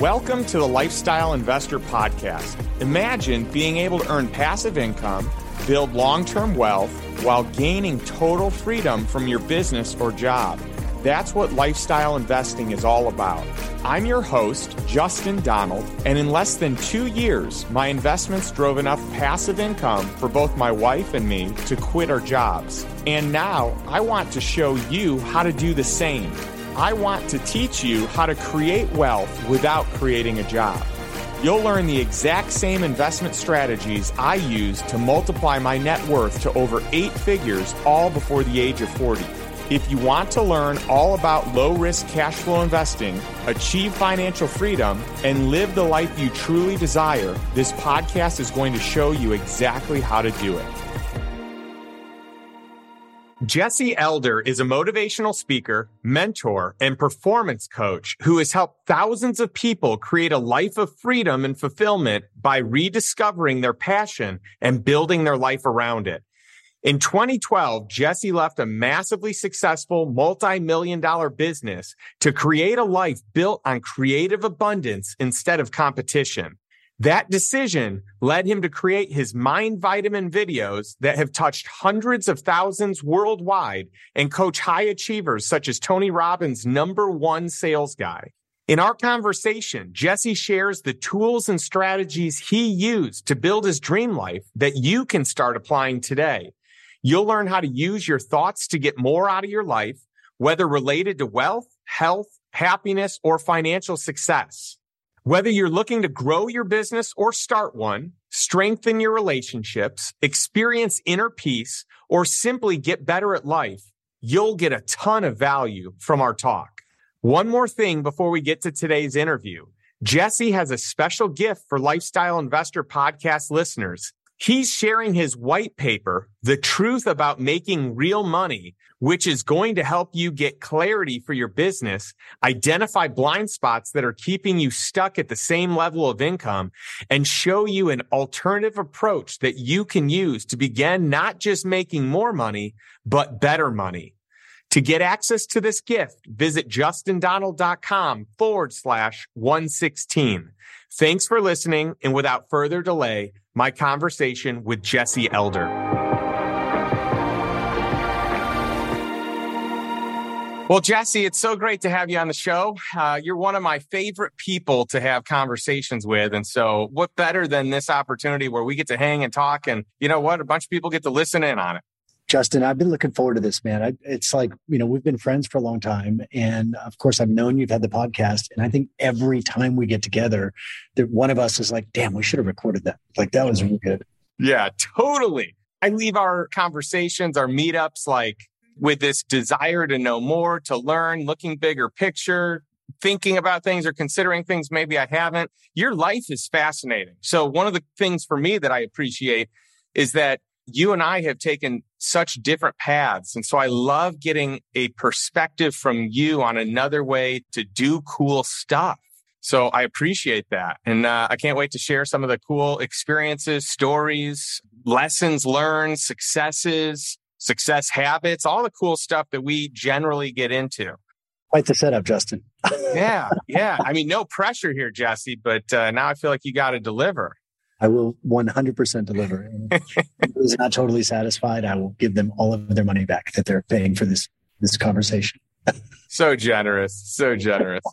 Welcome to the Lifestyle Investor Podcast. Imagine being able to earn passive income, build long term wealth, while gaining total freedom from your business or job. That's what lifestyle investing is all about. I'm your host, Justin Donald, and in less than two years, my investments drove enough passive income for both my wife and me to quit our jobs. And now I want to show you how to do the same. I want to teach you how to create wealth without creating a job. You'll learn the exact same investment strategies I use to multiply my net worth to over eight figures all before the age of 40. If you want to learn all about low risk cash flow investing, achieve financial freedom, and live the life you truly desire, this podcast is going to show you exactly how to do it. Jesse Elder is a motivational speaker, mentor, and performance coach who has helped thousands of people create a life of freedom and fulfillment by rediscovering their passion and building their life around it. In 2012, Jesse left a massively successful multi-million dollar business to create a life built on creative abundance instead of competition. That decision led him to create his mind vitamin videos that have touched hundreds of thousands worldwide and coach high achievers such as Tony Robbins' number one sales guy. In our conversation, Jesse shares the tools and strategies he used to build his dream life that you can start applying today. You'll learn how to use your thoughts to get more out of your life, whether related to wealth, health, happiness, or financial success. Whether you're looking to grow your business or start one, strengthen your relationships, experience inner peace, or simply get better at life, you'll get a ton of value from our talk. One more thing before we get to today's interview. Jesse has a special gift for Lifestyle Investor podcast listeners. He's sharing his white paper, The Truth About Making Real Money, which is going to help you get clarity for your business, identify blind spots that are keeping you stuck at the same level of income, and show you an alternative approach that you can use to begin not just making more money, but better money. To get access to this gift, visit justindonald.com forward slash 116. Thanks for listening. And without further delay, my conversation with Jesse Elder. Well, Jesse, it's so great to have you on the show. Uh, you're one of my favorite people to have conversations with. And so, what better than this opportunity where we get to hang and talk? And you know what? A bunch of people get to listen in on it. Justin, I've been looking forward to this, man. I, it's like, you know, we've been friends for a long time. And of course, I've known you've had the podcast. And I think every time we get together, that one of us is like, damn, we should have recorded that. Like, that was really good. Yeah, totally. I leave our conversations, our meetups, like with this desire to know more, to learn, looking bigger picture, thinking about things or considering things maybe I haven't. Your life is fascinating. So, one of the things for me that I appreciate is that you and I have taken such different paths. And so I love getting a perspective from you on another way to do cool stuff. So I appreciate that. And uh, I can't wait to share some of the cool experiences, stories, lessons learned, successes, success habits, all the cool stuff that we generally get into. Quite the setup, Justin. yeah. Yeah. I mean, no pressure here, Jesse, but uh, now I feel like you got to deliver. I will 100% deliver. if Who's not totally satisfied, I will give them all of their money back that they're paying for this this conversation. so generous, so generous.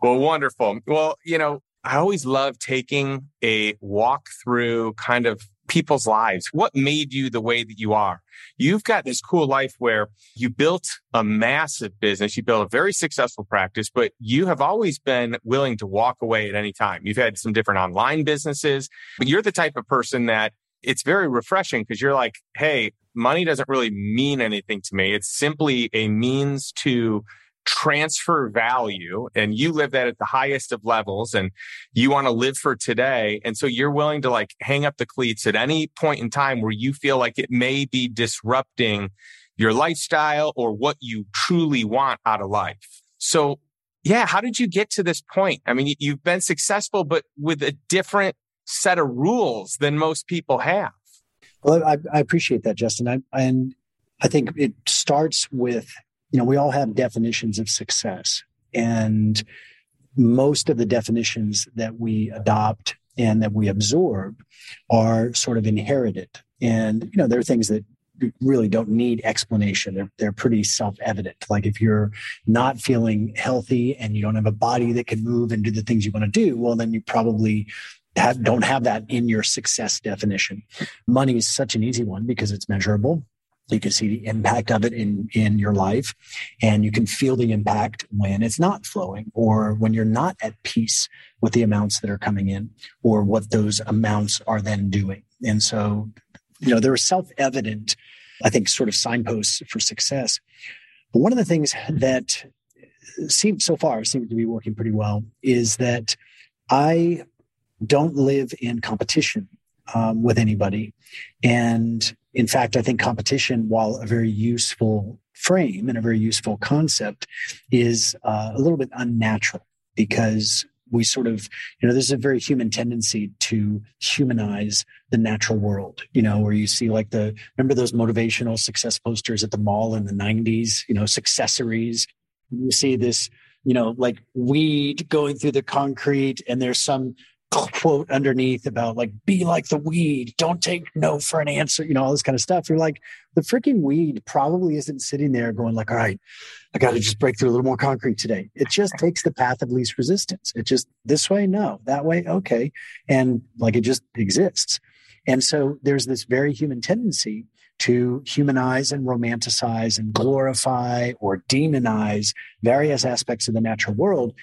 well, wonderful. Well, you know, I always love taking a walk through kind of people's lives. What made you the way that you are? You've got this cool life where you built a massive business. You built a very successful practice, but you have always been willing to walk away at any time. You've had some different online businesses, but you're the type of person that it's very refreshing because you're like, Hey, money doesn't really mean anything to me. It's simply a means to transfer value and you live that at the highest of levels and you want to live for today. And so you're willing to like hang up the cleats at any point in time where you feel like it may be disrupting your lifestyle or what you truly want out of life. So yeah, how did you get to this point? I mean, you've been successful, but with a different set of rules than most people have. Well, I, I appreciate that, Justin. I, and I think it starts with you know, we all have definitions of success. And most of the definitions that we adopt and that we absorb are sort of inherited. And, you know, there are things that really don't need explanation. They're, they're pretty self evident. Like if you're not feeling healthy and you don't have a body that can move and do the things you want to do, well, then you probably have, don't have that in your success definition. Money is such an easy one because it's measurable. You can see the impact of it in, in your life and you can feel the impact when it's not flowing or when you're not at peace with the amounts that are coming in or what those amounts are then doing. And so, you know, there are self-evident, I think, sort of signposts for success. But one of the things that seems so far seems to be working pretty well is that I don't live in competition um, with anybody. And in fact, I think competition, while a very useful frame and a very useful concept, is uh, a little bit unnatural because we sort of, you know, there's a very human tendency to humanize the natural world, you know, where you see like the, remember those motivational success posters at the mall in the 90s, you know, successories. You see this, you know, like weed going through the concrete and there's some quote underneath about like be like the weed don't take no for an answer you know all this kind of stuff. You're like the freaking weed probably isn't sitting there going like all right i got to just break through a little more concrete today. It just takes the path of least resistance. It just this way no. That way okay. And like it just exists. And so there's this very human tendency to humanize and romanticize and glorify or demonize various aspects of the natural world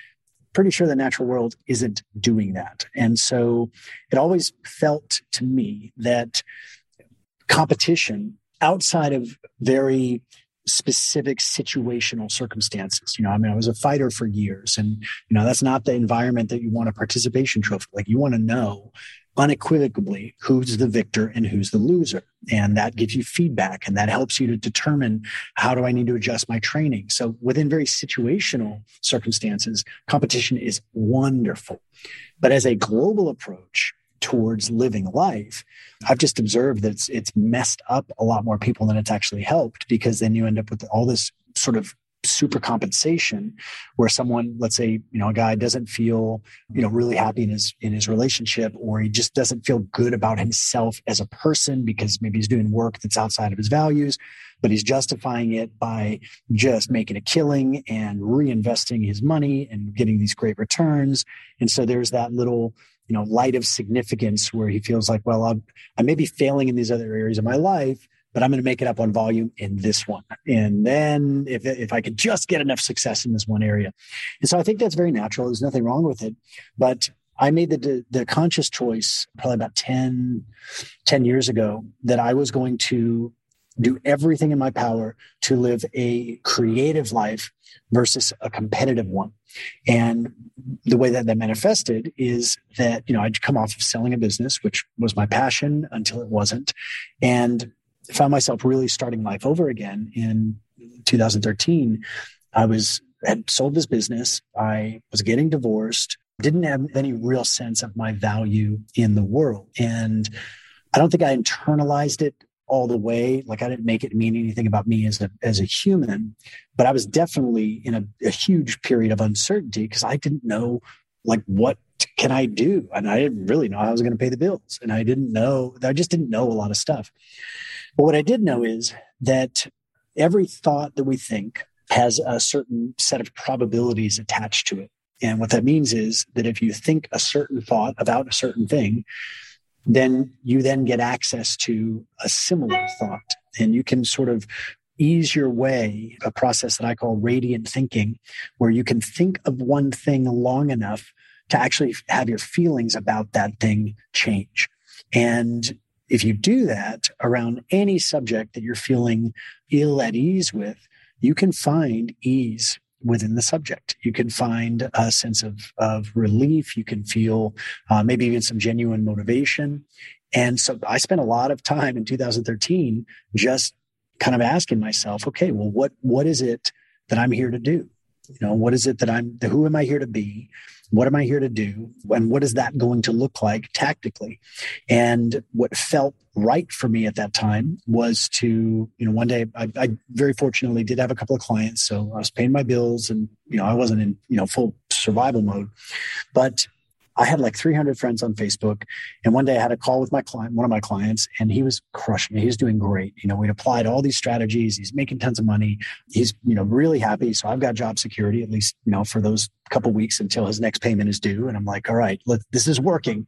pretty sure the natural world isn't doing that. And so it always felt to me that competition outside of very specific situational circumstances. You know, I mean, I was a fighter for years and, you know, that's not the environment that you want a participation trophy. Like you want to know unequivocally who's the victor and who's the loser. And that gives you feedback and that helps you to determine how do I need to adjust my training. So within very situational circumstances, competition is wonderful. But as a global approach, towards living life, I've just observed that it's, it's messed up a lot more people than it's actually helped because then you end up with all this sort of super compensation where someone let's say you know a guy doesn't feel you know really happy in his in his relationship or he just doesn't feel good about himself as a person because maybe he's doing work that's outside of his values but he's justifying it by just making a killing and reinvesting his money and getting these great returns. And so there's that little you know light of significance where he feels like well I'm, i may be failing in these other areas of my life but I'm going to make it up on volume in this one. And then if, if I could just get enough success in this one area. And so I think that's very natural. There's nothing wrong with it. But I made the, the conscious choice probably about 10, 10 years ago that I was going to do everything in my power to live a creative life versus a competitive one. And the way that that manifested is that, you know, I'd come off of selling a business, which was my passion until it wasn't. And found myself really starting life over again in 2013. I was had sold this business. I was getting divorced. Didn't have any real sense of my value in the world, and I don't think I internalized it all the way. Like I didn't make it mean anything about me as a as a human, but I was definitely in a, a huge period of uncertainty because I didn't know like what can I do, and I didn't really know how I was going to pay the bills, and I didn't know. I just didn't know a lot of stuff. But what I did know is that every thought that we think has a certain set of probabilities attached to it. And what that means is that if you think a certain thought about a certain thing, then you then get access to a similar thought and you can sort of ease your way a process that I call radiant thinking, where you can think of one thing long enough to actually have your feelings about that thing change. And if you do that around any subject that you're feeling ill at ease with, you can find ease within the subject. You can find a sense of, of relief. You can feel uh, maybe even some genuine motivation. And so I spent a lot of time in 2013 just kind of asking myself, okay, well, what, what is it that I'm here to do? You know, what is it that I'm, who am I here to be? What am I here to do? And what is that going to look like tactically? And what felt right for me at that time was to, you know, one day I, I very fortunately did have a couple of clients. So I was paying my bills and, you know, I wasn't in, you know, full survival mode. But I had like 300 friends on Facebook. And one day I had a call with my client, one of my clients, and he was crushing. He was doing great. You know, we'd applied all these strategies. He's making tons of money. He's, you know, really happy. So I've got job security, at least, you know, for those couple weeks until his next payment is due. And I'm like, all right, this is working.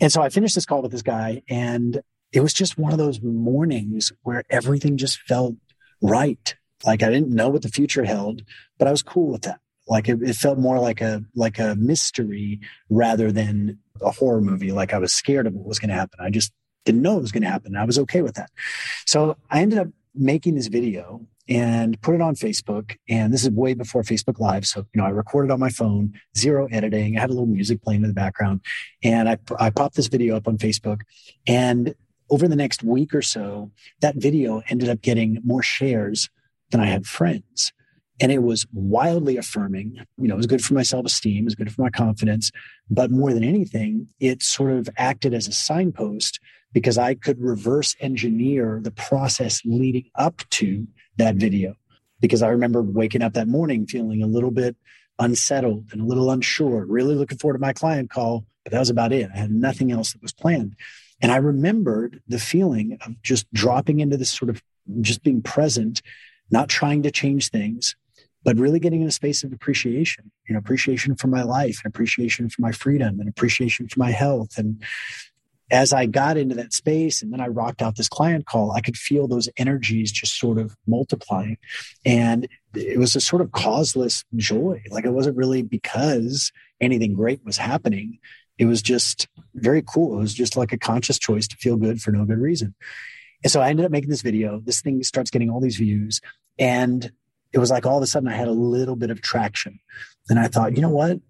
And so I finished this call with this guy and it was just one of those mornings where everything just felt right. Like I didn't know what the future held, but I was cool with that. Like it, it felt more like a like a mystery rather than a horror movie. Like I was scared of what was going to happen. I just didn't know it was going to happen. I was okay with that. So I ended up making this video and put it on Facebook. And this is way before Facebook Live. So, you know, I recorded on my phone, zero editing. I had a little music playing in the background. And I, I popped this video up on Facebook. And over the next week or so, that video ended up getting more shares than I had friends. And it was wildly affirming. You know, it was good for my self esteem, it was good for my confidence. But more than anything, it sort of acted as a signpost because I could reverse engineer the process leading up to that video. Because I remember waking up that morning feeling a little bit unsettled and a little unsure, really looking forward to my client call, but that was about it. I had nothing else that was planned. And I remembered the feeling of just dropping into this sort of just being present, not trying to change things, but really getting in a space of appreciation, you know, appreciation for my life and appreciation for my freedom and appreciation for my health. And as I got into that space and then I rocked out this client call, I could feel those energies just sort of multiplying. And it was a sort of causeless joy. Like it wasn't really because anything great was happening. It was just very cool. It was just like a conscious choice to feel good for no good reason. And so I ended up making this video. This thing starts getting all these views. And it was like all of a sudden I had a little bit of traction. And I thought, you know what?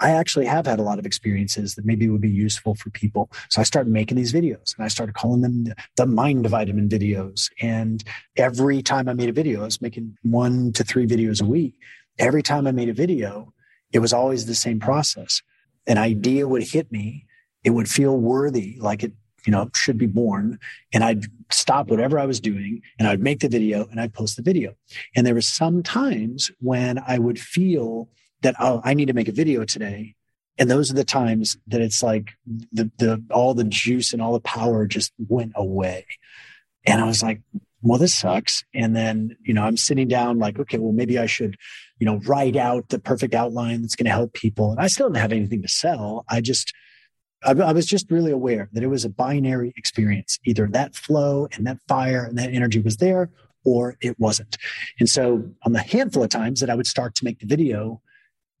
I actually have had a lot of experiences that maybe would be useful for people. So I started making these videos and I started calling them the mind vitamin videos. And every time I made a video, I was making one to three videos a week. Every time I made a video, it was always the same process. An idea would hit me. It would feel worthy, like it you know, should be born. And I'd stop whatever I was doing and I'd make the video and I'd post the video. And there were some times when I would feel that, oh, I need to make a video today. And those are the times that it's like the, the, all the juice and all the power just went away. And I was like, well, this sucks. And then, you know, I'm sitting down like, okay, well, maybe I should, you know, write out the perfect outline that's going to help people. And I still didn't have anything to sell. I just, I, I was just really aware that it was a binary experience. Either that flow and that fire and that energy was there or it wasn't. And so on the handful of times that I would start to make the video,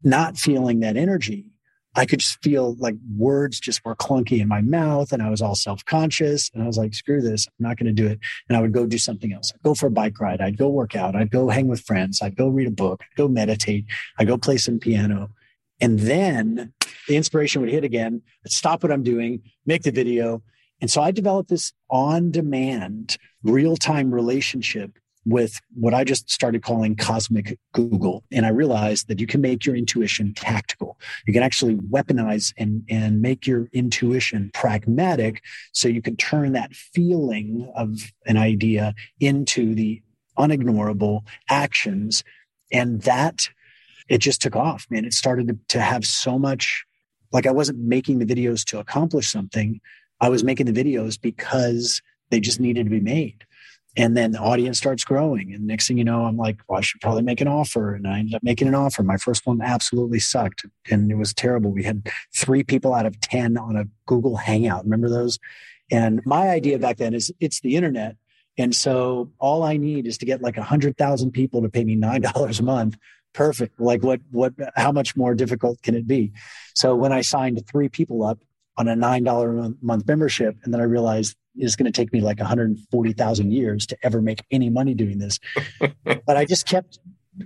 not feeling that energy, I could just feel like words just were clunky in my mouth and I was all self conscious. And I was like, screw this, I'm not going to do it. And I would go do something else. I'd go for a bike ride. I'd go work out. I'd go hang with friends. I'd go read a book. I'd go meditate. I'd go play some piano. And then the inspiration would hit again, I'd stop what I'm doing, make the video. And so I developed this on demand, real time relationship with what I just started calling cosmic Google. And I realized that you can make your intuition tactical. You can actually weaponize and, and make your intuition pragmatic so you can turn that feeling of an idea into the unignorable actions. And that it just took off, man. It started to, to have so much like I wasn't making the videos to accomplish something. I was making the videos because they just needed to be made. And then the audience starts growing. And next thing you know, I'm like, well, I should probably make an offer. And I ended up making an offer. My first one absolutely sucked and it was terrible. We had three people out of 10 on a Google Hangout. Remember those? And my idea back then is it's the internet. And so all I need is to get like a hundred thousand people to pay me $9 a month perfect. Like what, what, how much more difficult can it be? So when I signed three people up on a $9 a month membership, and then I realized it's going to take me like 140,000 years to ever make any money doing this. but I just kept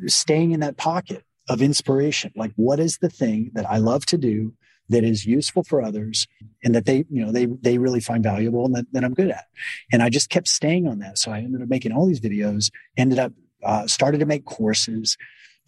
staying in that pocket of inspiration. Like, what is the thing that I love to do that is useful for others and that they, you know, they, they really find valuable and that, that I'm good at. And I just kept staying on that. So I ended up making all these videos, ended up, uh, started to make courses,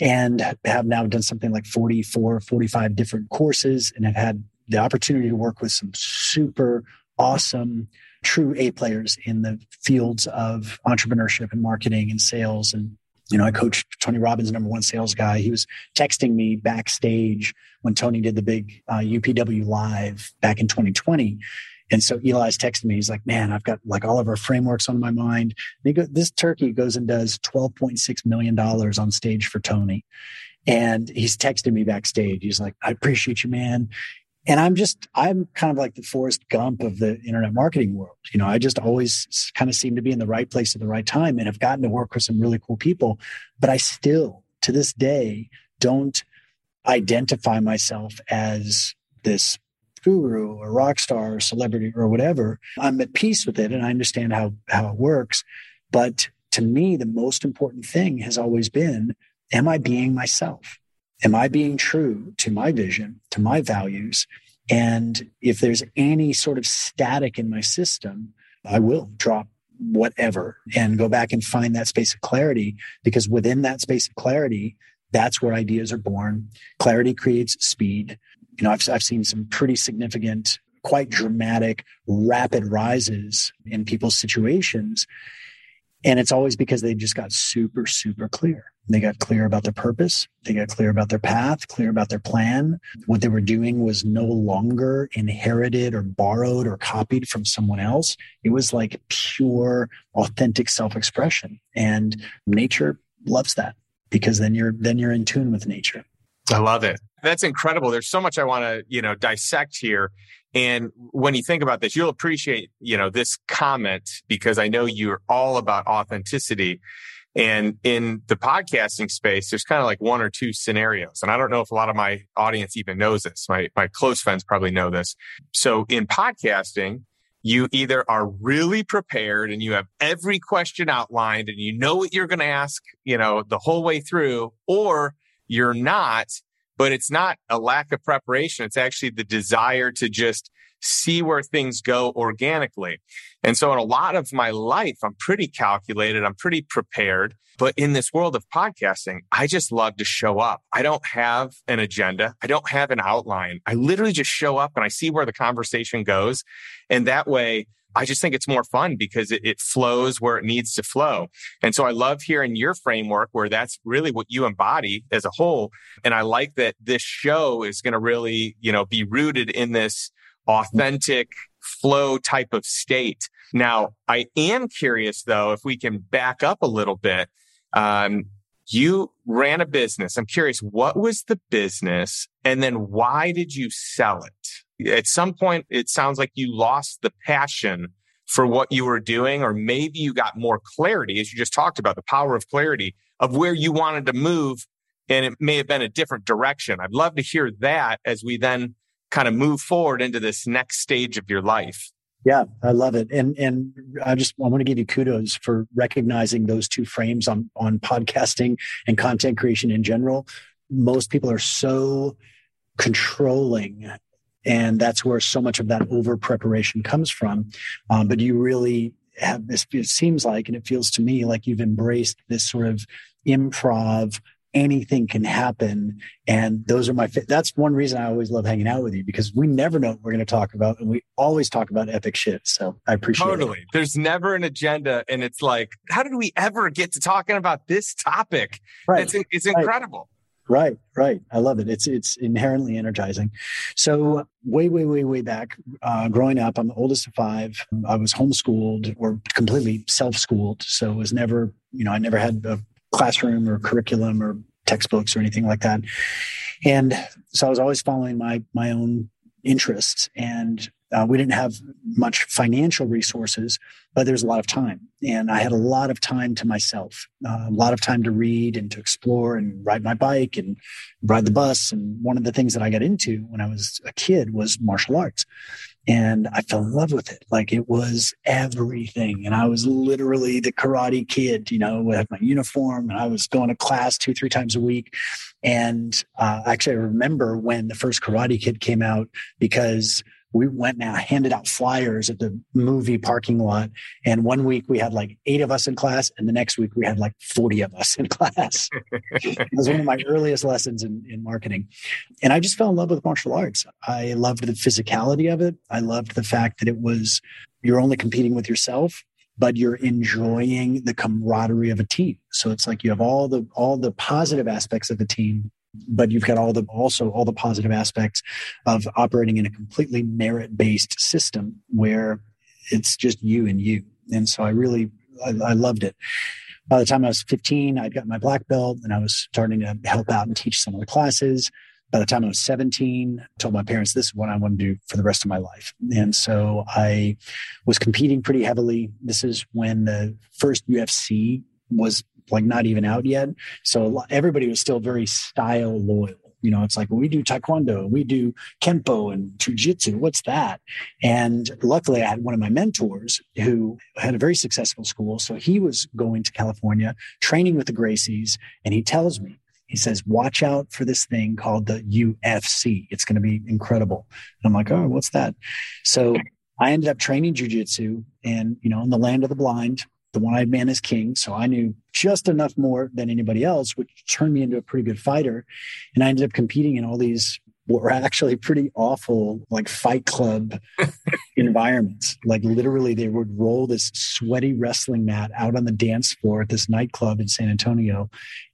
and have now done something like 44, 45 different courses and have had the opportunity to work with some super awesome true A players in the fields of entrepreneurship and marketing and sales and You know, I coached Tony Robbins, number one sales guy. He was texting me backstage when Tony did the big uh, UPW live back in 2020. And so Eli's texting me. He's like, man, I've got like all of our frameworks on my mind. And go, this turkey goes and does $12.6 million on stage for Tony. And he's texting me backstage. He's like, I appreciate you, man. And I'm just, I'm kind of like the Forrest Gump of the internet marketing world. You know, I just always kind of seem to be in the right place at the right time and have gotten to work with some really cool people. But I still, to this day, don't identify myself as this guru or rock star or celebrity or whatever. I'm at peace with it and I understand how, how it works. But to me, the most important thing has always been am I being myself? Am I being true to my vision, to my values? And if there's any sort of static in my system, I will drop whatever and go back and find that space of clarity because within that space of clarity, that's where ideas are born. Clarity creates speed. You know, I've, I've seen some pretty significant, quite dramatic, rapid rises in people's situations. And it's always because they just got super, super clear. They got clear about their purpose. They got clear about their path, clear about their plan. What they were doing was no longer inherited or borrowed or copied from someone else. It was like pure, authentic self expression. And nature loves that because then you're, then you're in tune with nature. I love it. That's incredible. There's so much I want to, you know, dissect here. And when you think about this, you'll appreciate, you know, this comment because I know you're all about authenticity. And in the podcasting space, there's kind of like one or two scenarios. And I don't know if a lot of my audience even knows this. My, my close friends probably know this. So in podcasting, you either are really prepared and you have every question outlined and you know what you're going to ask, you know, the whole way through, or you're not, but it's not a lack of preparation. It's actually the desire to just see where things go organically. And so in a lot of my life, I'm pretty calculated. I'm pretty prepared. But in this world of podcasting, I just love to show up. I don't have an agenda. I don't have an outline. I literally just show up and I see where the conversation goes. And that way, I just think it's more fun because it, it, flows where it needs to flow. And so I love hearing your framework where that's really what you embody as a whole. And I like that this show is going to really, you know, be rooted in this authentic flow type of state. Now, I am curious though, if we can back up a little bit. Um, you ran a business. I'm curious, what was the business? And then why did you sell it? At some point, it sounds like you lost the passion for what you were doing, or maybe you got more clarity, as you just talked about the power of clarity of where you wanted to move. And it may have been a different direction. I'd love to hear that as we then kind of move forward into this next stage of your life. Yeah, I love it. And and I just I want to give you kudos for recognizing those two frames on on podcasting and content creation in general. Most people are so controlling and that's where so much of that over preparation comes from. Um, but you really have this, it seems like, and it feels to me like you've embraced this sort of improv anything can happen. And those are my, that's one reason I always love hanging out with you because we never know what we're going to talk about. And we always talk about epic shit. So I appreciate totally. it. Totally. There's never an agenda. And it's like, how did we ever get to talking about this topic? Right. It's, it's incredible. Right, right. Right. I love it. It's it's inherently energizing. So way, way, way, way back, uh, growing up, I'm the oldest of five. I was homeschooled or completely self-schooled. So it was never, you know, I never had a classroom or curriculum or textbooks or anything like that. And so I was always following my my own interests and uh, we didn't have much financial resources, but there's a lot of time. And I had a lot of time to myself, uh, a lot of time to read and to explore and ride my bike and ride the bus. And one of the things that I got into when I was a kid was martial arts and I fell in love with it. Like it was everything. And I was literally the karate kid, you know, with my uniform and I was going to class two, three times a week. And uh, actually, I remember when the first Karate Kid came out because we went now handed out flyers at the movie parking lot. And one week we had like eight of us in class, and the next week we had like 40 of us in class. it was one of my earliest lessons in, in marketing. And I just fell in love with martial arts. I loved the physicality of it. I loved the fact that it was you're only competing with yourself but you're enjoying the camaraderie of a team. So it's like you have all the all the positive aspects of the team, but you've got all the also all the positive aspects of operating in a completely merit based system where it's just you and you. And so I really I, I loved it. By the time I was 15, I'd got my black belt and I was starting to help out and teach some of the classes by the time I was 17, I told my parents this is what I want to do for the rest of my life. And so I was competing pretty heavily. This is when the first UFC was like not even out yet. So everybody was still very style loyal. You know, it's like we do taekwondo, we do kempo and jujitsu. What's that? And luckily, I had one of my mentors who had a very successful school. So he was going to California, training with the Gracies, and he tells me, he says, watch out for this thing called the UFC. It's going to be incredible. And I'm like, oh, what's that? So I ended up training jujitsu and, you know, in the land of the blind, the one eyed man is king. So I knew just enough more than anybody else, which turned me into a pretty good fighter. And I ended up competing in all these what were actually pretty awful, like fight club environments. Like literally, they would roll this sweaty wrestling mat out on the dance floor at this nightclub in San Antonio.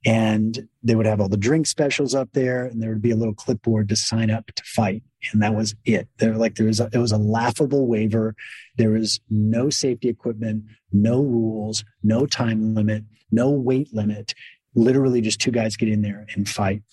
And they would have all the drink specials up there, and there would be a little clipboard to sign up to fight. And that was it. There, like there was, a, it was a laughable waiver. There was no safety equipment, no rules, no time limit, no weight limit literally just two guys get in there and fight.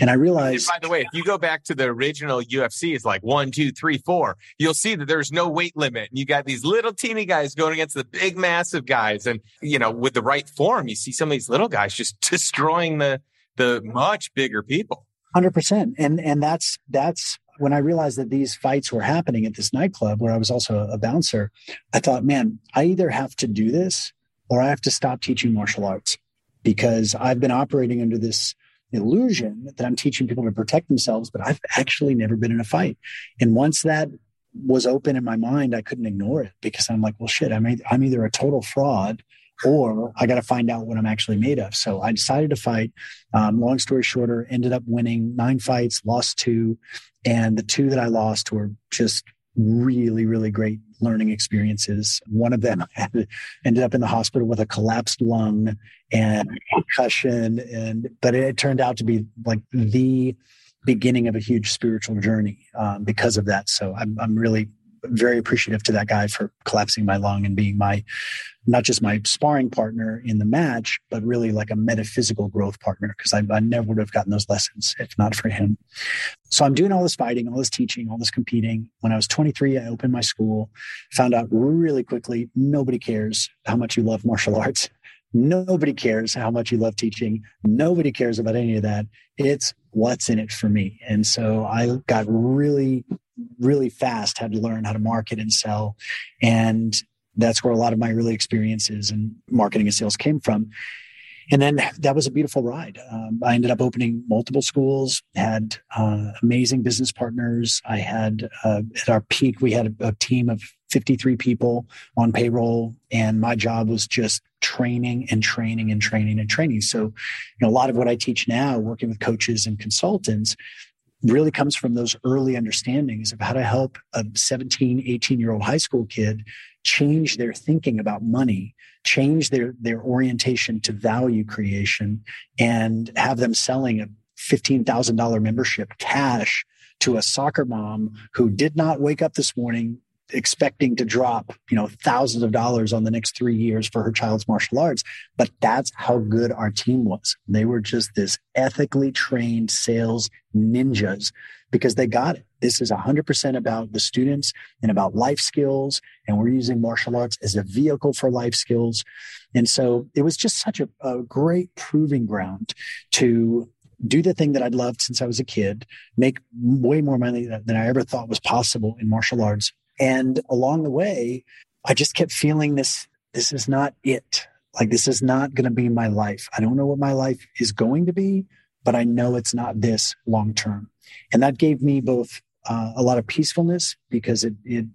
And I realized. And by the way, if you go back to the original UFC, it's like one, two, three, four. You'll see that there's no weight limit. And you got these little teeny guys going against the big, massive guys. And, you know, with the right form, you see some of these little guys just destroying the, the much bigger people. 100%. And, and that's, that's, when I realized that these fights were happening at this nightclub where I was also a bouncer, I thought, man, I either have to do this or I have to stop teaching martial arts because I've been operating under this illusion that I'm teaching people to protect themselves, but I've actually never been in a fight. And once that was open in my mind, I couldn't ignore it because I'm like, well, shit, I'm, I'm either a total fraud or I got to find out what I'm actually made of. So I decided to fight. Um, long story shorter, ended up winning nine fights, lost two. And the two that I lost were just really, really great learning experiences. One of them ended up in the hospital with a collapsed lung and concussion, and but it turned out to be like the beginning of a huge spiritual journey um, because of that. So I'm I'm really very appreciative to that guy for collapsing my lung and being my not just my sparring partner in the match, but really like a metaphysical growth partner because I, I, never would have gotten those lessons if not for him. So I'm doing all this fighting, all this teaching, all this competing. When I was 23, I opened my school, found out really quickly nobody cares how much you love martial arts. Nobody cares how much you love teaching. Nobody cares about any of that. It's what's in it for me. And so I got really really fast had to learn how to market and sell. And that's where a lot of my early experiences in marketing and sales came from. And then that was a beautiful ride. Um, I ended up opening multiple schools, had uh, amazing business partners. I had, uh, at our peak, we had a, a team of 53 people on payroll, and my job was just training and training and training and training. So, you know, a lot of what I teach now, working with coaches and consultants, really comes from those early understandings of how to help a 17, 18 year old high school kid change their thinking about money, change their, their orientation to value creation, and have them selling a $15,000 membership cash to a soccer mom who did not wake up this morning expecting to drop, you know, thousands of dollars on the next three years for her child's martial arts. But that's how good our team was. They were just this ethically trained sales ninjas because they got it. This is 100% about the students and about life skills. And we're using martial arts as a vehicle for life skills. And so it was just such a, a great proving ground to do the thing that I'd loved since I was a kid, make way more money than I ever thought was possible in martial arts, and along the way, I just kept feeling this this is not it. Like, this is not going to be my life. I don't know what my life is going to be, but I know it's not this long term. And that gave me both uh, a lot of peacefulness because it, it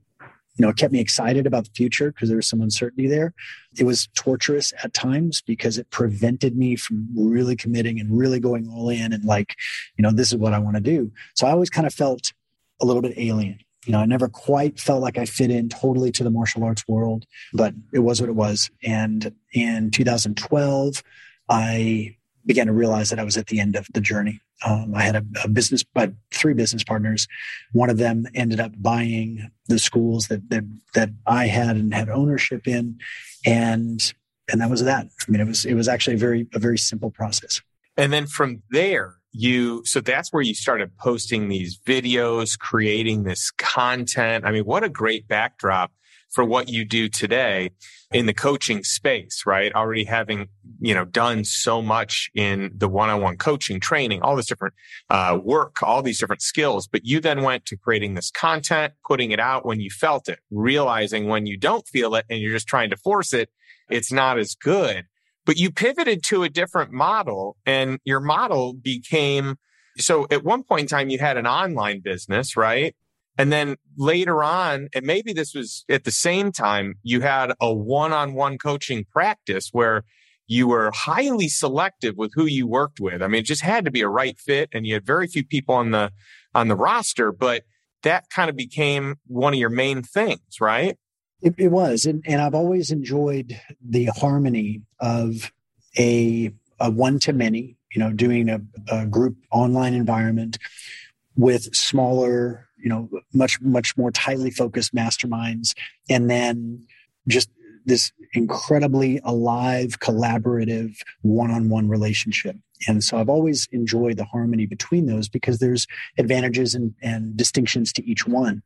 you know, it kept me excited about the future because there was some uncertainty there. It was torturous at times because it prevented me from really committing and really going all in and like, you know, this is what I want to do. So I always kind of felt a little bit alien You know, I never quite felt like I fit in totally to the martial arts world, but it was what it was. And in 2012, I began to realize that I was at the end of the journey. Um, I had a, a business, but three business partners. One of them ended up buying the schools that that that I had and had ownership in, and and that was that. I mean, it was it was actually a very a very simple process. And then from there, you so that's where you started posting these videos, creating this content. I mean, what a great backdrop for what you do today in the coaching space, right? Already having, you know, done so much in the one-on-one coaching, training, all this different uh, work, all these different skills. But you then went to creating this content, putting it out when you felt it, realizing when you don't feel it and you're just trying to force it, it's not as good. But you pivoted to a different model and your model became so at one point in time, you had an online business, right? And then later on, and maybe this was at the same time, you had a one on one coaching practice where you were highly selective with who you worked with. I mean, it just had to be a right fit and you had very few people on the, on the roster, but that kind of became one of your main things, right? It, it was. And, and I've always enjoyed the harmony of a, a one to many, you know, doing a, a group online environment with smaller you know much much more tightly focused masterminds and then just this incredibly alive collaborative one-on-one relationship and so i've always enjoyed the harmony between those because there's advantages and, and distinctions to each one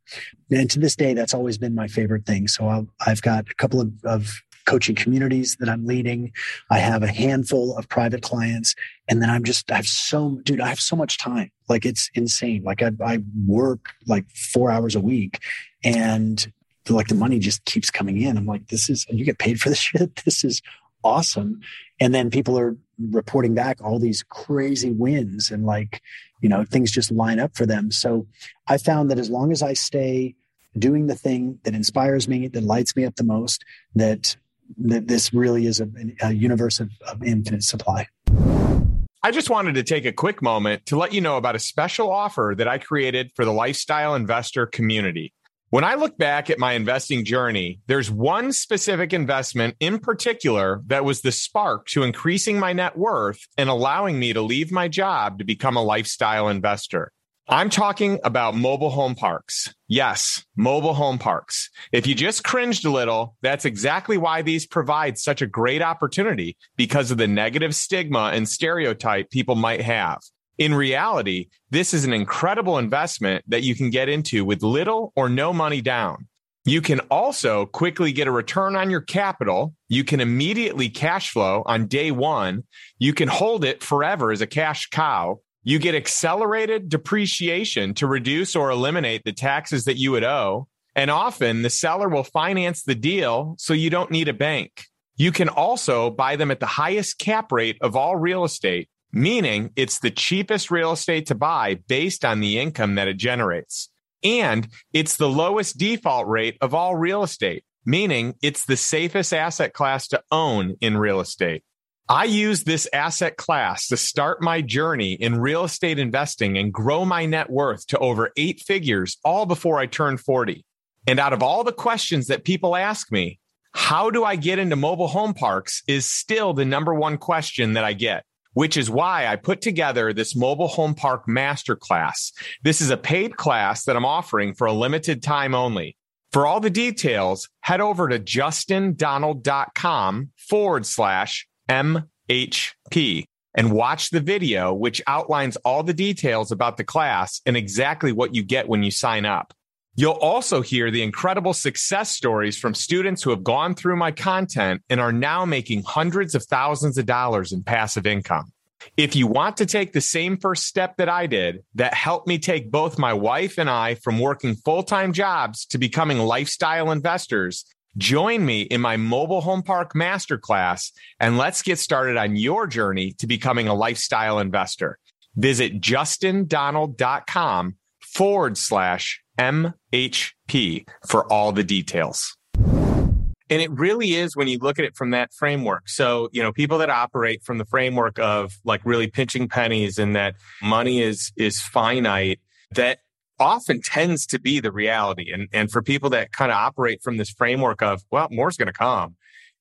and to this day that's always been my favorite thing so I've, I've got a couple of, of coaching communities that I'm leading. I have a handful of private clients. And then I'm just, I have so, dude, I have so much time. Like it's insane. Like I, I work like four hours a week and like the money just keeps coming in. I'm like, this is, you get paid for this shit. This is awesome. And then people are reporting back all these crazy wins and like, you know, things just line up for them. So I found that as long as I stay doing the thing that inspires me, that lights me up the most, that that this really is a, a universe of, of infinite supply. I just wanted to take a quick moment to let you know about a special offer that I created for the lifestyle investor community. When I look back at my investing journey, there's one specific investment in particular that was the spark to increasing my net worth and allowing me to leave my job to become a lifestyle investor. I'm talking about mobile home parks. Yes, mobile home parks. If you just cringed a little, that's exactly why these provide such a great opportunity because of the negative stigma and stereotype people might have. In reality, this is an incredible investment that you can get into with little or no money down. You can also quickly get a return on your capital. You can immediately cash flow on day one. You can hold it forever as a cash cow you get accelerated depreciation to reduce or eliminate the taxes that you would owe. And often the seller will finance the deal so you don't need a bank. You can also buy them at the highest cap rate of all real estate, meaning it's the cheapest real estate to buy based on the income that it generates. And it's the lowest default rate of all real estate, meaning it's the safest asset class to own in real estate. I use this asset class to start my journey in real estate investing and grow my net worth to over eight figures all before I turned 40. And out of all the questions that people ask me, how do I get into mobile home parks is still the number one question that I get, which is why I put together this mobile home park masterclass. This is a paid class that I'm offering for a limited time only. For all the details, head over to justindonald.com forward slash MHP and watch the video, which outlines all the details about the class and exactly what you get when you sign up. You'll also hear the incredible success stories from students who have gone through my content and are now making hundreds of thousands of dollars in passive income. If you want to take the same first step that I did, that helped me take both my wife and I from working full time jobs to becoming lifestyle investors, Join me in my mobile home park masterclass and let's get started on your journey to becoming a lifestyle investor. Visit justindonald.com forward slash MHP for all the details. And it really is when you look at it from that framework. So, you know, people that operate from the framework of like really pinching pennies and that money is, is finite, that often tends to be the reality. And, and for people that kind of operate from this framework of, well, more's going to come,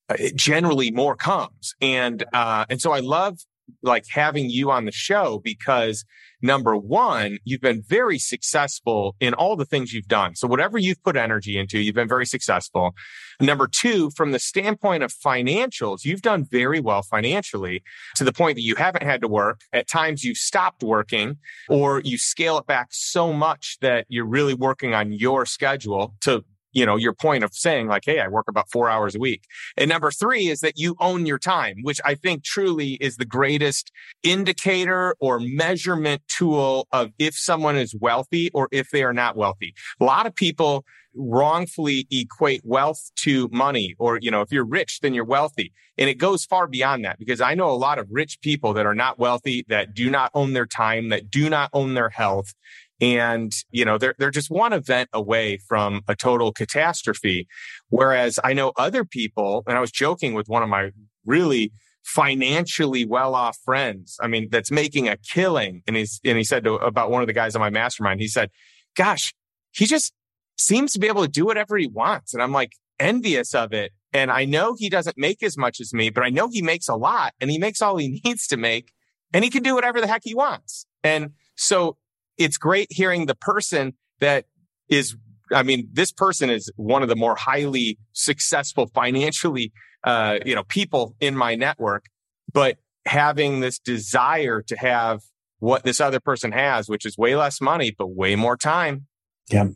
uh, generally more comes. And, uh, and so I love like having you on the show because number one, you've been very successful in all the things you've done. So whatever you've put energy into, you've been very successful. Number two, from the standpoint of financials, you've done very well financially to the point that you haven't had to work. At times you've stopped working or you scale it back so much that you're really working on your schedule to you know, your point of saying like, Hey, I work about four hours a week. And number three is that you own your time, which I think truly is the greatest indicator or measurement tool of if someone is wealthy or if they are not wealthy. A lot of people wrongfully equate wealth to money or, you know, if you're rich, then you're wealthy. And it goes far beyond that because I know a lot of rich people that are not wealthy, that do not own their time, that do not own their health. And, you know, they're, they're just one event away from a total catastrophe. Whereas I know other people, and I was joking with one of my really financially well off friends. I mean, that's making a killing. And he's, and he said to, about one of the guys on my mastermind, he said, gosh, he just seems to be able to do whatever he wants. And I'm like envious of it. And I know he doesn't make as much as me, but I know he makes a lot and he makes all he needs to make and he can do whatever the heck he wants. And so it's great hearing the person that is I mean, this person is one of the more highly successful financially, uh, you know, people in my network, but having this desire to have what this other person has, which is way less money, but way more time. Yeah.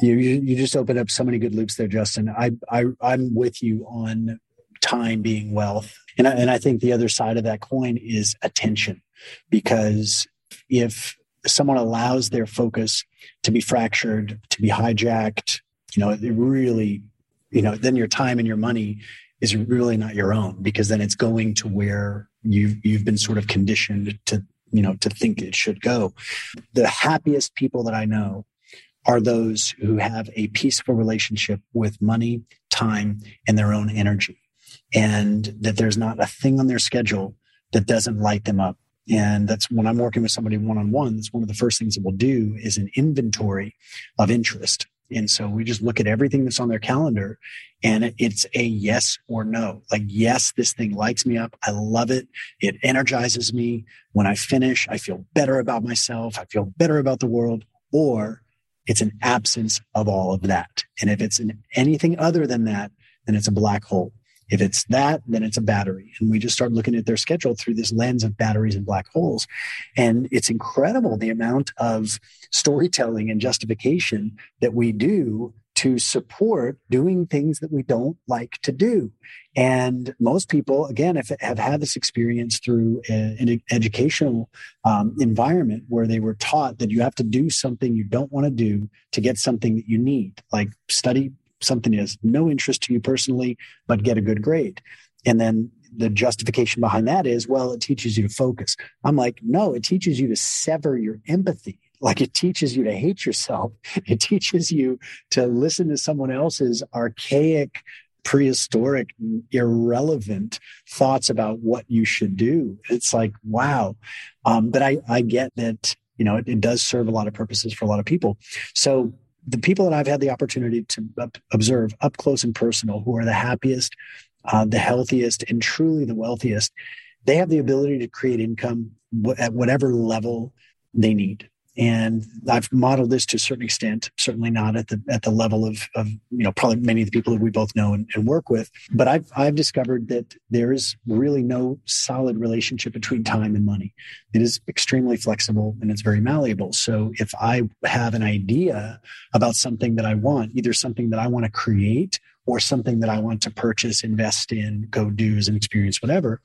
You, you just opened up so many good loops there, Justin. I, I, I'm with you on time being wealth. And I, and I think the other side of that coin is attention because if someone allows their focus to be fractured, to be hijacked, you know, it really, you know, then your time and your money is really not your own because then it's going to where you've you've been sort of conditioned to, you know, to think it should go. The happiest people that I know are those who have a peaceful relationship with money, time, and their own energy. And that there's not a thing on their schedule that doesn't light them up and that's when I'm working with somebody one on one, that's one of the first things that we'll do is an inventory of interest. And so we just look at everything that's on their calendar and it's a yes or no. Like, yes, this thing lights me up. I love it. It energizes me. When I finish, I feel better about myself. I feel better about the world. Or it's an absence of all of that. And if it's an, anything other than that, then it's a black hole. If it's that, then it's a battery. And we just start looking at their schedule through this lens of batteries and black holes. And it's incredible the amount of storytelling and justification that we do to support doing things that we don't like to do. And most people, again, if have had this experience through a, an educational um, environment where they were taught that you have to do something you don't want to do to get something that you need, like study something is no interest to you personally, but get a good grade. And then the justification behind that is, well, it teaches you to focus. I'm like, no, it teaches you to sever your empathy. Like it teaches you to hate yourself. It teaches you to listen to someone else's archaic, prehistoric, irrelevant thoughts about what you should do. It's like, wow. Um, but I, I get that, you know, it, it does serve a lot of purposes for a lot of people. So the people that I've had the opportunity to observe up close and personal, who are the happiest, uh, the healthiest, and truly the wealthiest, they have the ability to create income at whatever level they need and I've modeled this to a certain extent, certainly not at the at the level of, of you know probably many of the people that we both know and, and, work with. But I've I've discovered that there is really no solid relationship between time and money. It is extremely flexible and it's very malleable. So if I have an idea about something that I want, either something that I want to create or something that I want to purchase, invest in, go do as an experience, whatever,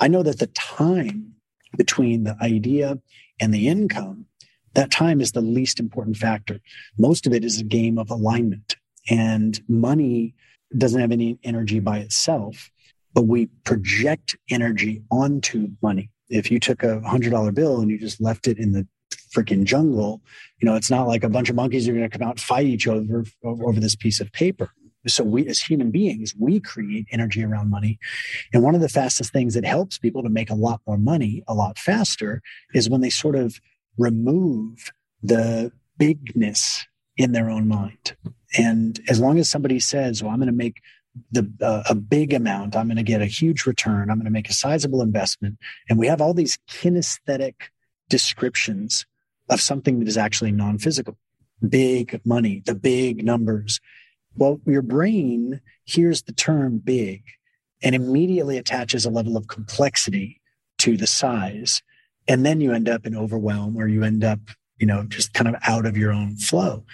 I know that the time between the idea and the income that time is the least important factor. Most of it is a game of alignment. And money doesn't have any energy by itself, but we project energy onto money. If you took a hundred dollar bill and you just left it in the freaking jungle, you know, it's not like a bunch of monkeys are going to come out and fight each other over this piece of paper. So we, as human beings, we create energy around money. And one of the fastest things that helps people to make a lot more money a lot faster is when they sort of remove the bigness in their own mind. And as long as somebody says, well, I'm going to make the uh, a big amount, I'm going to get a huge return, I'm going to make a sizable investment, and we have all these kinesthetic descriptions of something that is actually non-physical. Big money, the big numbers. Well, your brain hears the term big and immediately attaches a level of complexity to the size. And then you end up in overwhelm or you end up you know, just kind of out of your own flow.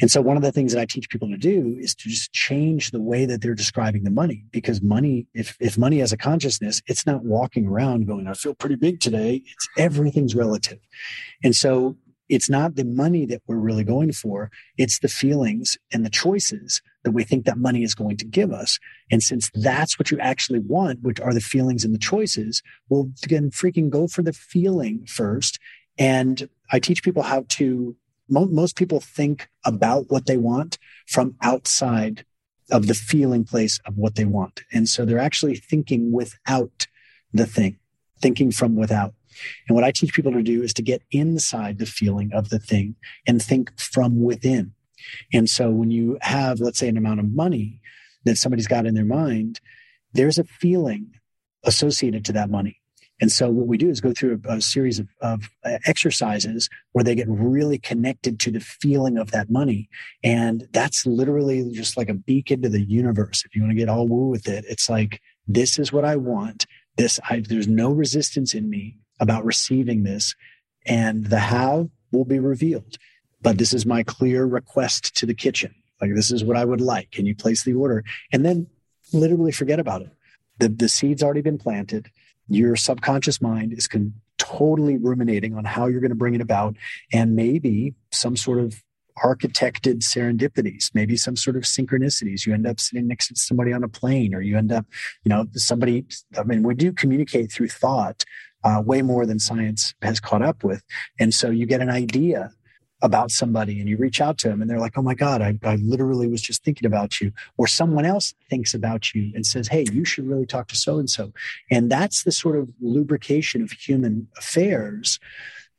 And so one of the things that I teach people to do is to just change the way that they're describing the money because money, if, if money has a consciousness, it's not walking around going, I feel pretty big today. It's everything's relative. And so it's not the money that we're really going for. It's the feelings and the choices that we think that money is going to give us. And since that's what you actually want, which are the feelings and the choices, we'll then freaking go for the feeling first and I teach people how to, most people think about what they want from outside of the feeling place of what they want. And so they're actually thinking without the thing, thinking from without. And what I teach people to do is to get inside the feeling of the thing and think from within. And so when you have, let's say, an amount of money that somebody's got in their mind, there's a feeling associated to that money. And so what we do is go through a, a series of, of, uh, exercises where they get really connected to the feeling of that money. And that's literally just like a beacon to the universe. If you want to get all woo with it, it's like, this is what I want. This, I, there's no resistance in me about receiving this. And the how will be revealed. But this is my clear request to the kitchen. Like, this is what I would like. Can you place the order? And then literally forget about it. The, the seed's already been planted your subconscious mind is con- totally ruminating on how you're going to bring it about and maybe some sort of architected serendipities, maybe some sort of synchronicities. You end up sitting next to somebody on a plane, or you end up, you know, somebody. I mean, we do communicate through thought uh, way more than science has caught up with. And so you get an idea about somebody and you reach out to them and they're like, oh my God, I, I literally was just thinking about you. Or someone else thinks about you and says, hey, you should really talk to so and so. And that's the sort of lubrication of human affairs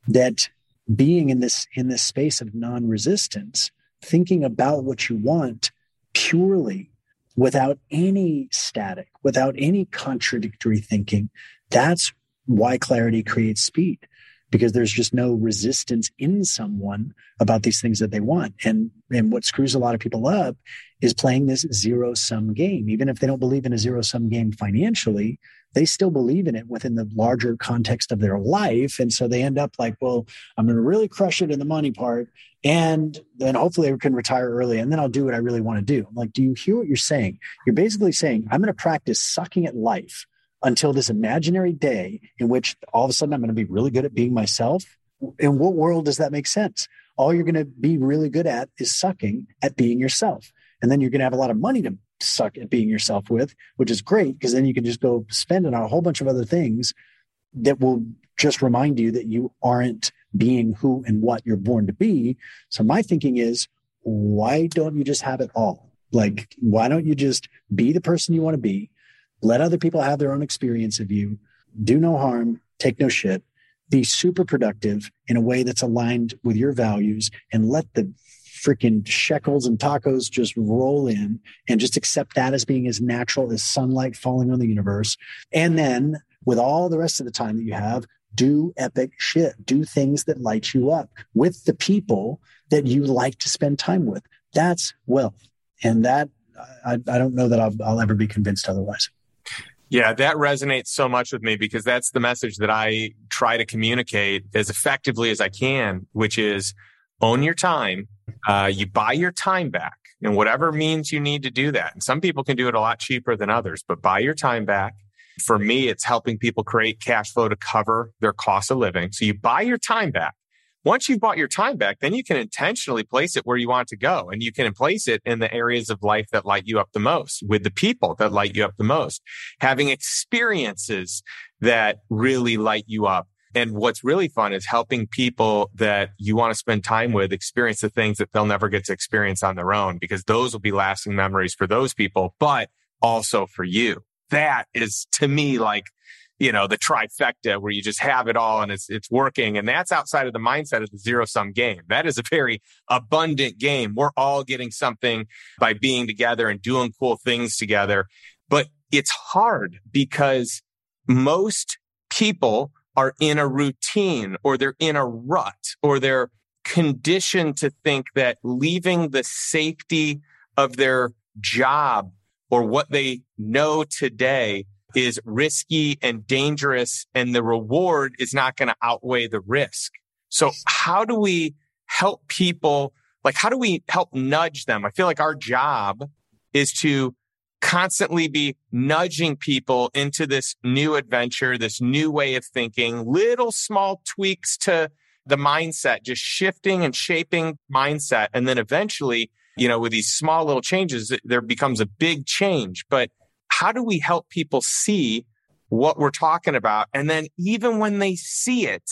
that being in this in this space of non-resistance, thinking about what you want purely without any static, without any contradictory thinking, that's why clarity creates speed because there's just no resistance in someone about these things that they want. And, and what screws a lot of people up is playing this zero sum game. Even if they don't believe in a zero sum game financially, they still believe in it within the larger context of their life. And so they end up like, well, I'm going to really crush it in the money part. And then hopefully I can retire early and then I'll do what I really want to do. I'm like, do you hear what you're saying? You're basically saying, I'm going to practice sucking at life until this imaginary day in which all of a sudden I'm going to be really good at being myself. In what world does that make sense? All you're going to be really good at is sucking at being yourself. And then you're going to have a lot of money to suck at being yourself with, which is great because then you can just go spend it on a whole bunch of other things that will just remind you that you aren't being who and what you're born to be. So my thinking is, why don't you just have it all? Like, why don't you just be the person you want to be? Let other people have their own experience of you, do no harm, take no shit, be super productive in a way that's aligned with your values, and let the freaking shekels and tacos just roll in and just accept that as being as natural as sunlight falling on the universe. And then with all the rest of the time that you have, do epic shit, do things that light you up with the people that you like to spend time with. That's wealth. And that I, I don't know that I'll, I'll ever be convinced otherwise. Yeah, that resonates so much with me because that's the message that I try to communicate as effectively as I can, which is own your time. Uh, you buy your time back and whatever means you need to do that. And some people can do it a lot cheaper than others, but buy your time back. For me, it's helping people create cash flow to cover their cost of living. So you buy your time back. Once you've bought your time back, then you can intentionally place it where you want to go. And you can place it in the areas of life that light you up the most with the people that light you up the most, having experiences that really light you up. And what's really fun is helping people that you want to spend time with experience the things that they'll never get to experience on their own, because those will be lasting memories for those people, but also for you. That is to me like you know, the trifecta where you just have it all and it's, it's working. And that's outside of the mindset of the zero sum game. That is a very abundant game. We're all getting something by being together and doing cool things together. But it's hard because most people are in a routine or they're in a rut or they're conditioned to think that leaving the safety of their job or what they know today is risky and dangerous and the reward is not going to outweigh the risk. So how do we help people? Like, how do we help nudge them? I feel like our job is to constantly be nudging people into this new adventure, this new way of thinking, little small tweaks to the mindset, just shifting and shaping mindset. And then eventually, you know, with these small little changes, there becomes a big change. But how do we help people see what we're talking about? And then even when they see it,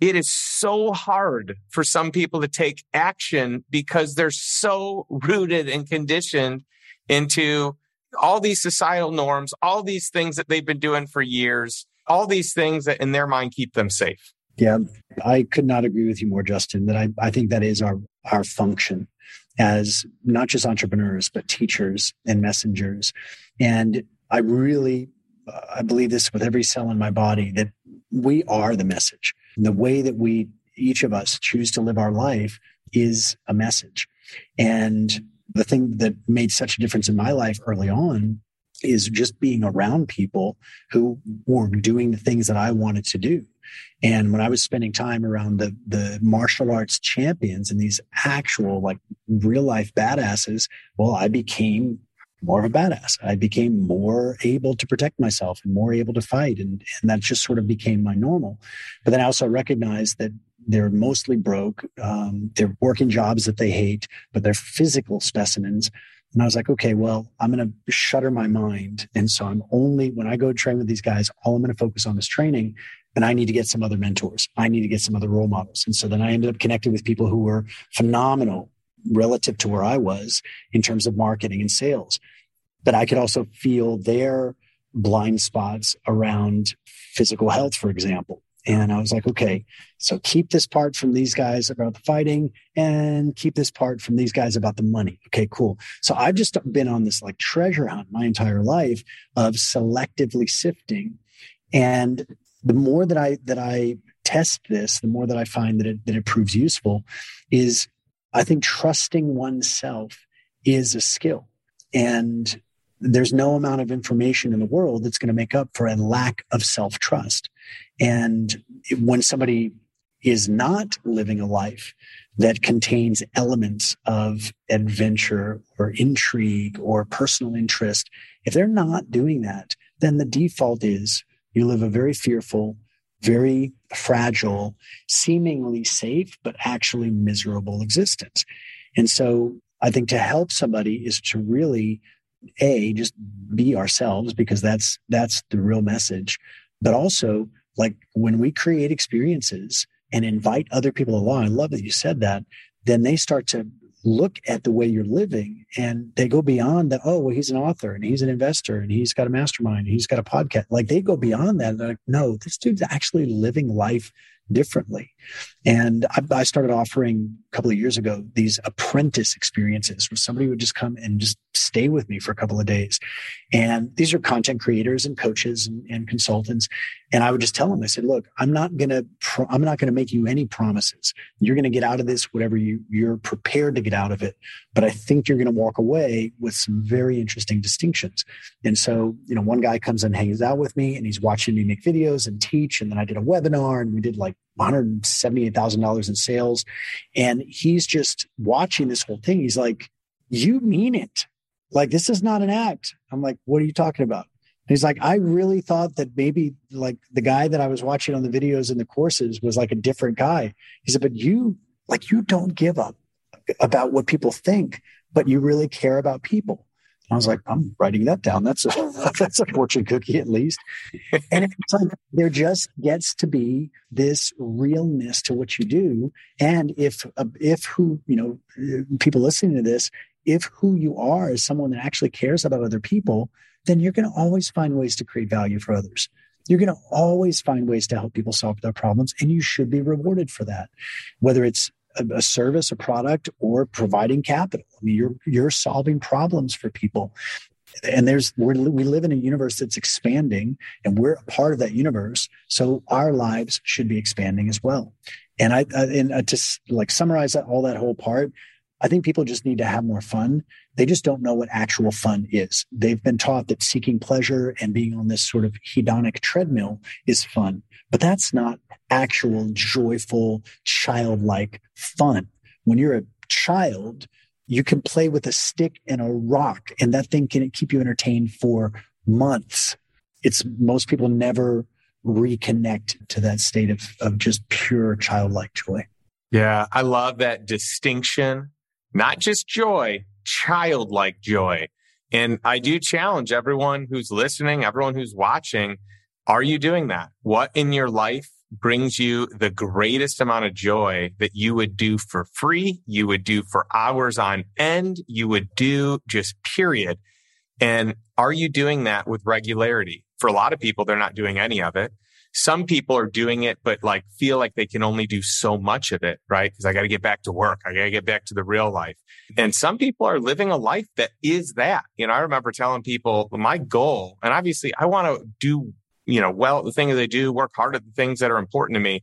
it is so hard for some people to take action because they're so rooted and conditioned into all these societal norms, all these things that they've been doing for years, all these things that in their mind keep them safe. Yeah, I could not agree with you more, Justin, that I, I think that is our, our function as not just entrepreneurs, but teachers and messengers. And I really, uh, I believe this with every cell in my body that we are the message. The way that we, each of us choose to live our life is a message. And the thing that made such a difference in my life early on is just being around people who were doing the things that I wanted to do. And when I was spending time around the, the martial arts champions and these actual, like real life badasses, well, I became more of a badass. I became more able to protect myself and more able to fight. And, and that just sort of became my normal. But then I also recognized that they're mostly broke. Um, they're working jobs that they hate, but they're physical specimens. And I was like, okay, well, I'm going to shutter my mind. And so I'm only, when I go train with these guys, all I'm going to focus on is training and I need to get some other mentors. I need to get some other role models. And so then I ended up connecting with people who were phenomenal relative to where I was in terms of marketing and sales. But I could also feel their blind spots around physical health, for example. And I was like, okay, so keep this part from these guys about the fighting and keep this part from these guys about the money. Okay, cool. So I've just been on this like treasure hunt my entire life of selectively sifting. And the more that I that I test this, the more that I find that it that it proves useful is I think trusting oneself is a skill. And there's no amount of information in the world that's going to make up for a lack of self trust. And when somebody is not living a life that contains elements of adventure or intrigue or personal interest, if they're not doing that, then the default is you live a very fearful, very fragile, seemingly safe, but actually miserable existence. And so I think to help somebody is to really a just be ourselves because that's that's the real message but also like when we create experiences and invite other people along i love that you said that then they start to look at the way you're living and they go beyond that oh well he's an author and he's an investor and he's got a mastermind and he's got a podcast. Like they go beyond that they're like no this dude's actually living life differently. And I, I, started offering a couple of years ago these apprentice experiences where somebody would just come and just stay with me for a couple of days. And these are content creators and coaches and, and consultants. And I would just tell them, I said, look, I'm not going to, pro- I'm not going to make you any promises. You're going to get out of this, whatever you, you're prepared to get out of it. But I think you're going to walk away with some very interesting distinctions. And so, you know, one guy comes and hangs out with me and he's watching me make videos and teach. And then I did a webinar and we did like $178,000 in sales. And he's just watching this whole thing. He's like, you mean it. Like, this is not an act. I'm like, what are you talking about? And he's like, I really thought that maybe like the guy that I was watching on the videos and the courses was like a different guy. He said, but you, like, you don't give up about what people think, but you really care about people. I was like, I'm writing that down. That's a that's a fortune cookie at least. And it's like there just gets to be this realness to what you do. And if uh, if who you know people listening to this, if who you are is someone that actually cares about other people, then you're going to always find ways to create value for others. You're going to always find ways to help people solve their problems, and you should be rewarded for that. Whether it's a, service, a product, or providing capital. I mean, you're you're solving problems for people and there's we live in a universe that's expanding and we're a part of that universe so our lives should be expanding as well and i, I and uh, I just like summarize that, all that whole part i think people just need to have more fun. They just don't know what actual fun is. They've been taught that seeking pleasure and being on this sort of hedonic treadmill is fun but that's not actual joyful childlike fun. When you're a child you can play with a stick and a rock and that thing can keep you entertained for months. It's most people never reconnect to that state of, of just pure childlike joy. Yeah i love that distinction not just joy childlike joy and i do challenge everyone who's listening everyone who's watching are you doing that what in your life brings you the greatest amount of joy that you would do for free, you would do for hours on end, you would do just period. And are you doing that with regularity? For a lot of people, they're not doing any of it. Some people are doing it, but like feel like they can only do so much of it, right? Because I got to get back to work. I got to get back to the real life. And some people are living a life that is that. You know, I remember telling people my goal, and obviously I want to do you know, well the things they do, work hard at the things that are important to me.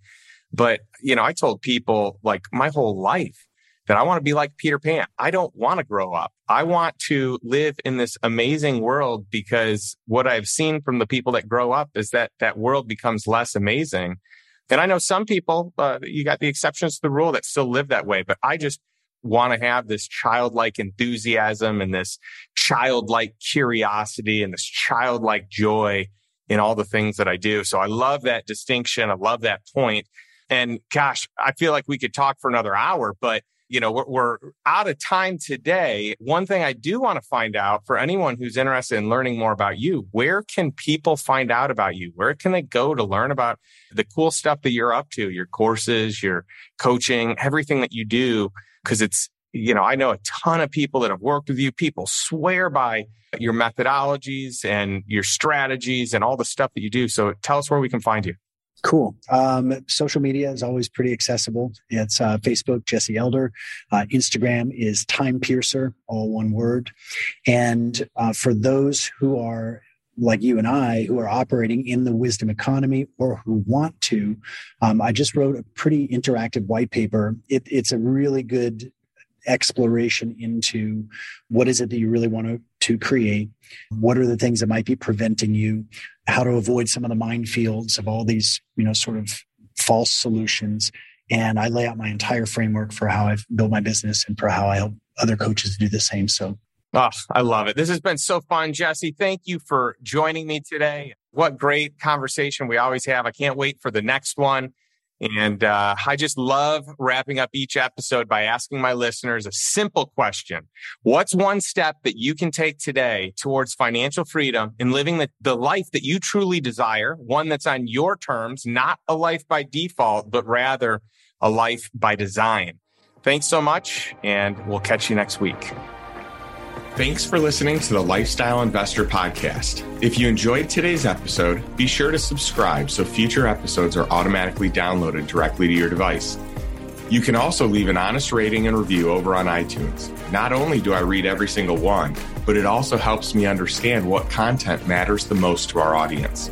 But, you know, I told people like my whole life that I want to be like Peter Pan. I don't want to grow up. I want to live in this amazing world because what I've seen from the people that grow up is that that world becomes less amazing. And I know some people, uh, you got the exceptions to the rule that still live that way, but I just want to have this childlike enthusiasm and this childlike curiosity and this childlike joy in all the things that I do. So I love that distinction. I love that point. And gosh, I feel like we could talk for another hour, but you know, we're, we're out of time today. One thing I do want to find out for anyone who's interested in learning more about you, where can people find out about you? Where can they go to learn about the cool stuff that you're up to, your courses, your coaching, everything that you do? Cause it's, you know, I know a ton of people that have worked with you. People swear by your methodologies and your strategies and all the stuff that you do. So tell us where we can find you. Cool. Um, social media is always pretty accessible. It's uh, Facebook, Jesse Elder. Uh, Instagram is Time Piercer, all one word. And uh, for those who are like you and I, who are operating in the wisdom economy or who want to, um, I just wrote a pretty interactive white paper. It, it's a really good exploration into what is it that you really want to, to create what are the things that might be preventing you how to avoid some of the minefields of all these you know sort of false solutions and i lay out my entire framework for how i've built my business and for how i help other coaches do the same so Oh, I love it. This has been so fun, Jesse. Thank you for joining me today. What great conversation we always have. I can't wait for the next one. And uh, I just love wrapping up each episode by asking my listeners a simple question. What's one step that you can take today towards financial freedom and living the, the life that you truly desire? One that's on your terms, not a life by default, but rather a life by design. Thanks so much, and we'll catch you next week. Thanks for listening to the Lifestyle Investor Podcast. If you enjoyed today's episode, be sure to subscribe so future episodes are automatically downloaded directly to your device. You can also leave an honest rating and review over on iTunes. Not only do I read every single one, but it also helps me understand what content matters the most to our audience.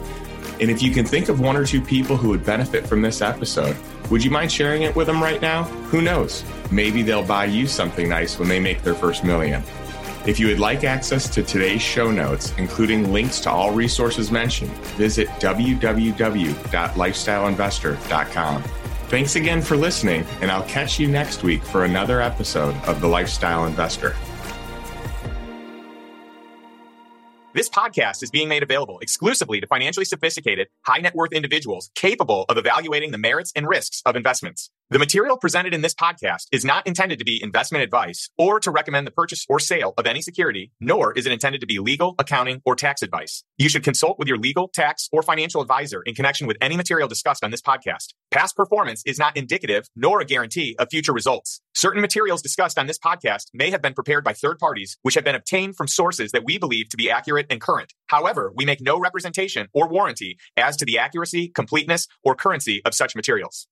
And if you can think of one or two people who would benefit from this episode, would you mind sharing it with them right now? Who knows? Maybe they'll buy you something nice when they make their first million. If you would like access to today's show notes, including links to all resources mentioned, visit www.lifestyleinvestor.com. Thanks again for listening, and I'll catch you next week for another episode of The Lifestyle Investor. This podcast is being made available exclusively to financially sophisticated, high net worth individuals capable of evaluating the merits and risks of investments. The material presented in this podcast is not intended to be investment advice or to recommend the purchase or sale of any security, nor is it intended to be legal, accounting, or tax advice. You should consult with your legal, tax, or financial advisor in connection with any material discussed on this podcast. Past performance is not indicative nor a guarantee of future results. Certain materials discussed on this podcast may have been prepared by third parties, which have been obtained from sources that we believe to be accurate and current. However, we make no representation or warranty as to the accuracy, completeness, or currency of such materials.